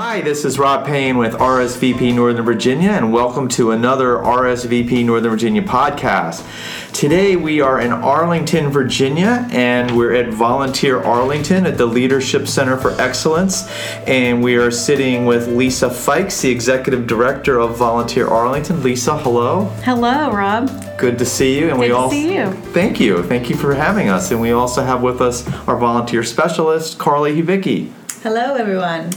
Hi, this is Rob Payne with RSVP Northern Virginia, and welcome to another RSVP Northern Virginia podcast. Today we are in Arlington, Virginia, and we're at Volunteer Arlington at the Leadership Center for Excellence. And we are sitting with Lisa Fikes, the Executive Director of Volunteer Arlington. Lisa, hello. Hello, Rob. Good to see you. And Good we to also see you. Thank you. Thank you for having us. And we also have with us our volunteer specialist, Carly Huvicki. Hello, everyone.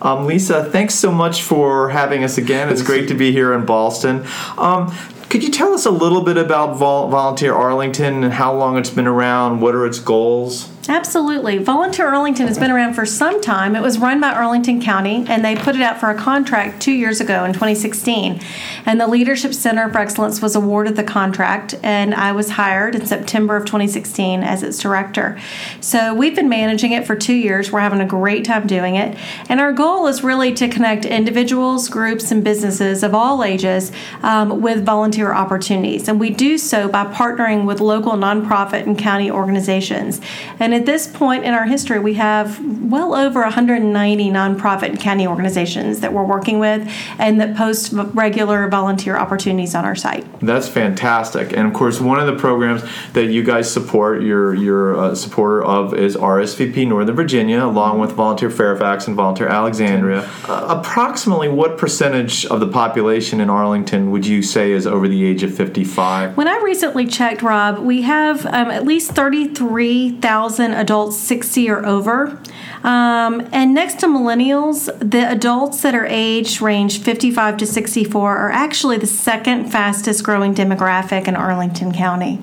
Um, Lisa, thanks so much for having us again. It's great to be here in Boston. Um, could you tell us a little bit about Vol- Volunteer Arlington and how long it's been around? What are its goals? Absolutely. Volunteer Arlington has been around for some time. It was run by Arlington County, and they put it out for a contract two years ago in 2016. And the Leadership Center for Excellence was awarded the contract, and I was hired in September of 2016 as its director. So we've been managing it for two years. We're having a great time doing it. And our goal is really to connect individuals, groups, and businesses of all ages um, with volunteer opportunities. And we do so by partnering with local nonprofit and county organizations. And at this point in our history, we have well over 190 nonprofit and county organizations that we're working with and that post regular volunteer opportunities on our site. That's fantastic. And of course, one of the programs that you guys support, you're, you're a supporter of, is RSVP Northern Virginia, along with Volunteer Fairfax and Volunteer Alexandria. Uh, approximately what percentage of the population in Arlington would you say is over the age of 55? When I recently checked, Rob, we have um, at least 33,000 adults 60 or over. Um, and next to millennials, the adults that are aged range 55 to 64 are actually the second fastest growing demographic in Arlington County.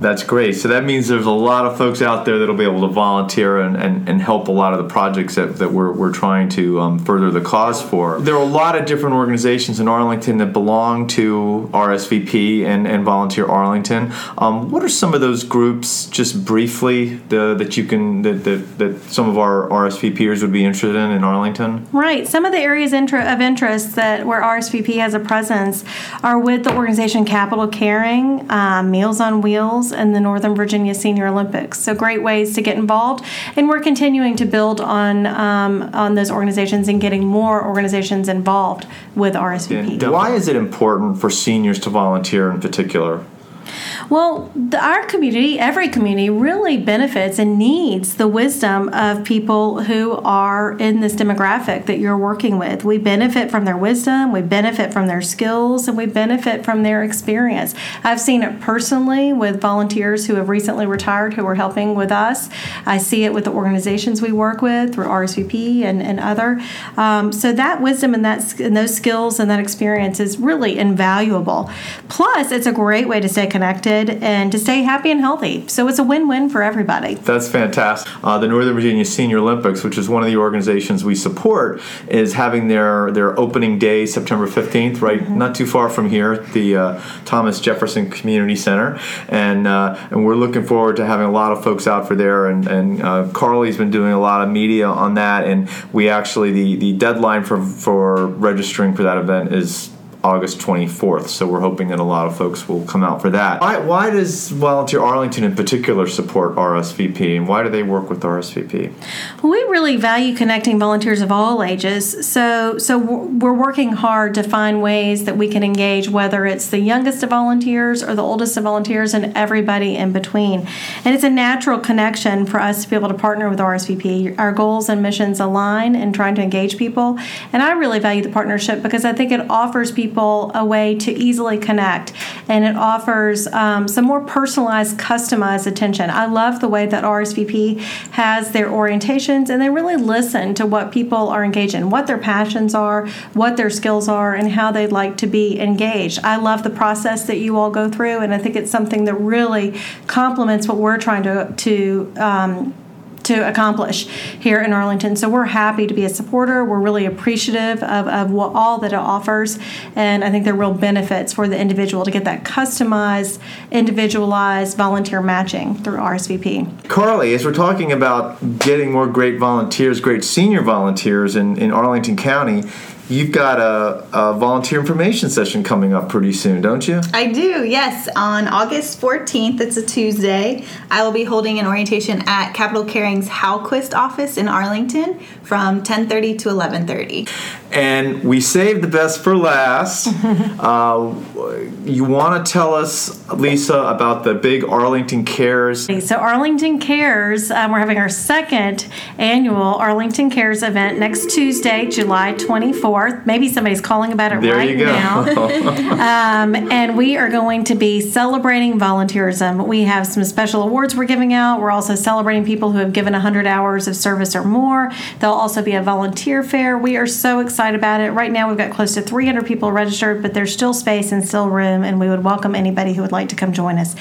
That's great. So that means there's a lot of folks out there that'll be able to volunteer and, and, and help a lot of the projects that, that we're, we're trying to um, further the cause for. There are a lot of different organizations in Arlington that belong to RSVP and, and Volunteer Arlington. Um, what are some of those groups, just briefly, the, that you can that, that, that some of our RSVPers would be interested in in Arlington? Right. Some of the areas of interest that where RSVP has a presence are with the organization Capital Caring, uh, Meals on Wheels and the Northern Virginia Senior Olympics. So great ways to get involved, and we're continuing to build on um, on those organizations and getting more organizations involved with RSVP. Why is it important for seniors to volunteer in particular? Well, the, our community, every community, really benefits and needs the wisdom of people who are in this demographic that you're working with. We benefit from their wisdom, we benefit from their skills, and we benefit from their experience. I've seen it personally with volunteers who have recently retired who are helping with us. I see it with the organizations we work with through RSVP and, and other. Um, so that wisdom and that and those skills and that experience is really invaluable. Plus, it's a great way to stay connected and to stay happy and healthy. So it's a win win for everybody. That's fantastic. Uh, the Northern Virginia Senior Olympics, which is one of the organizations we support, is having their, their opening day September 15th, right mm-hmm. not too far from here the uh, Thomas Jefferson Community Center. And, uh, and we're looking forward to having a lot of folks out for there. And, and uh, Carly's been doing a lot of media on that. And we actually, the, the deadline for, for registering for that event is August 24th. So we're hoping that a lot of folks will come out for that. Why, why does Volunteer Arlington in particular support RSVP and why do they work with RSVP? Well, we really value connecting volunteers of all ages. So, so we're working hard to find ways that we can engage, whether it's the youngest of volunteers or the oldest of volunteers and everybody in between. And it's a natural connection for us to be able to partner with RSVP. Our goals and missions align in trying to engage people. And I really value the partnership because I think it offers people people a way to easily connect and it offers um, some more personalized, customized attention. I love the way that RSVP has their orientations and they really listen to what people are engaged in, what their passions are, what their skills are, and how they'd like to be engaged. I love the process that you all go through, and I think it's something that really complements what we're trying to to um, to accomplish here in Arlington. So we're happy to be a supporter. We're really appreciative of, of what all that it offers. And I think there are real benefits for the individual to get that customized, individualized volunteer matching through RSVP. Carly, as we're talking about getting more great volunteers, great senior volunteers in, in Arlington County, you've got a, a volunteer information session coming up pretty soon, don't you? I do, yes. On August 14th, it's a Tuesday, I will be holding an orientation at Capital Caring's Halquist office in Arlington from 10:30 to 11:30. And we saved the best for last. uh, you want to tell us, Lisa, about the big Arlington Cares? So, Arlington Cares, um, we're having our second annual Arlington Cares event next Tuesday, July 24th. Maybe somebody's calling about it There right now. um, and we are going to be celebrating volunteerism. We have some special awards we're giving out. We're also celebrating people who have given 100 hours of service or more. There'll also be a volunteer fair. We are so excited about it. Right now, we've got close to 300 people registered, but there's still space and still room, and we would welcome anybody who would like to come join us.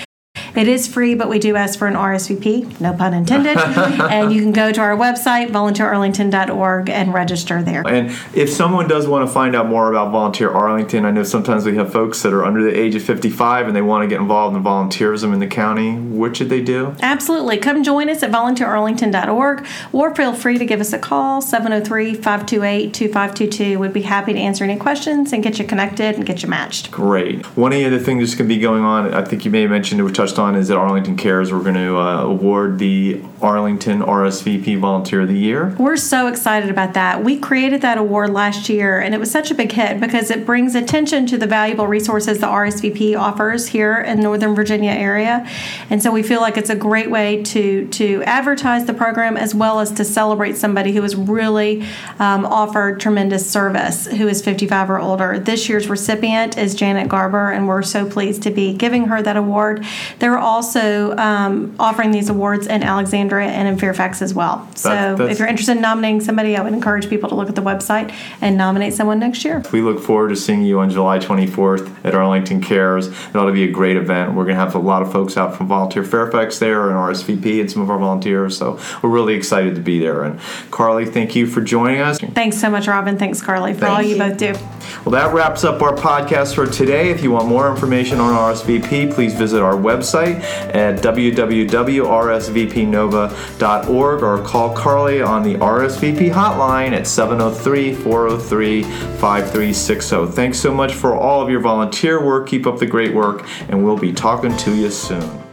It is free, but we do ask for an RSVP, no pun intended. and you can go to our website, volunteerarlington.org, and register there. And if someone does want to find out more about Volunteer Arlington, I know sometimes we have folks that are under the age of 55 and they want to get involved in volunteerism in the county. What should they do? Absolutely. Come join us at volunteerarlington.org or feel free to give us a call, 703 528 2522. We'd be happy to answer any questions and get you connected and get you matched. Great. One of the other things that's going to be going on, I think you may have mentioned it, we touched on, is that Arlington Cares. We're going to uh, award the Arlington RSVP Volunteer of the Year. We're so excited about that. We created that award last year, and it was such a big hit because it brings attention to the valuable resources the RSVP offers here in Northern Virginia area. And so we feel like it's a great way to to advertise the program as well as to celebrate somebody who has really um, offered tremendous service, who is 55 or older. This year's recipient is Janet Garber, and we're so pleased to be giving her that award. They're also um, offering these awards in Alexandria and in Fairfax as well. So That- that's- if you're interested in nominating somebody, I would encourage people to look at the website and nominate someone next year. We look forward to seeing you on July 24th at Arlington Cares. It ought to be a great event. We're going to have a lot of folks out from Volunteer Fairfax there and RSVP and some of our volunteers. So we're really excited to be there. And Carly, thank you for joining us. Thanks so much, Robin. Thanks, Carly, for all you you. both do. Well, that wraps up our podcast for today. If you want more information on RSVP, please visit our website at www.rsvpnova.org or call Carly on the RSVP hotline at 703 403 5360. Thanks so much for all of your volunteer work. Keep up the great work, and we'll be talking to you soon.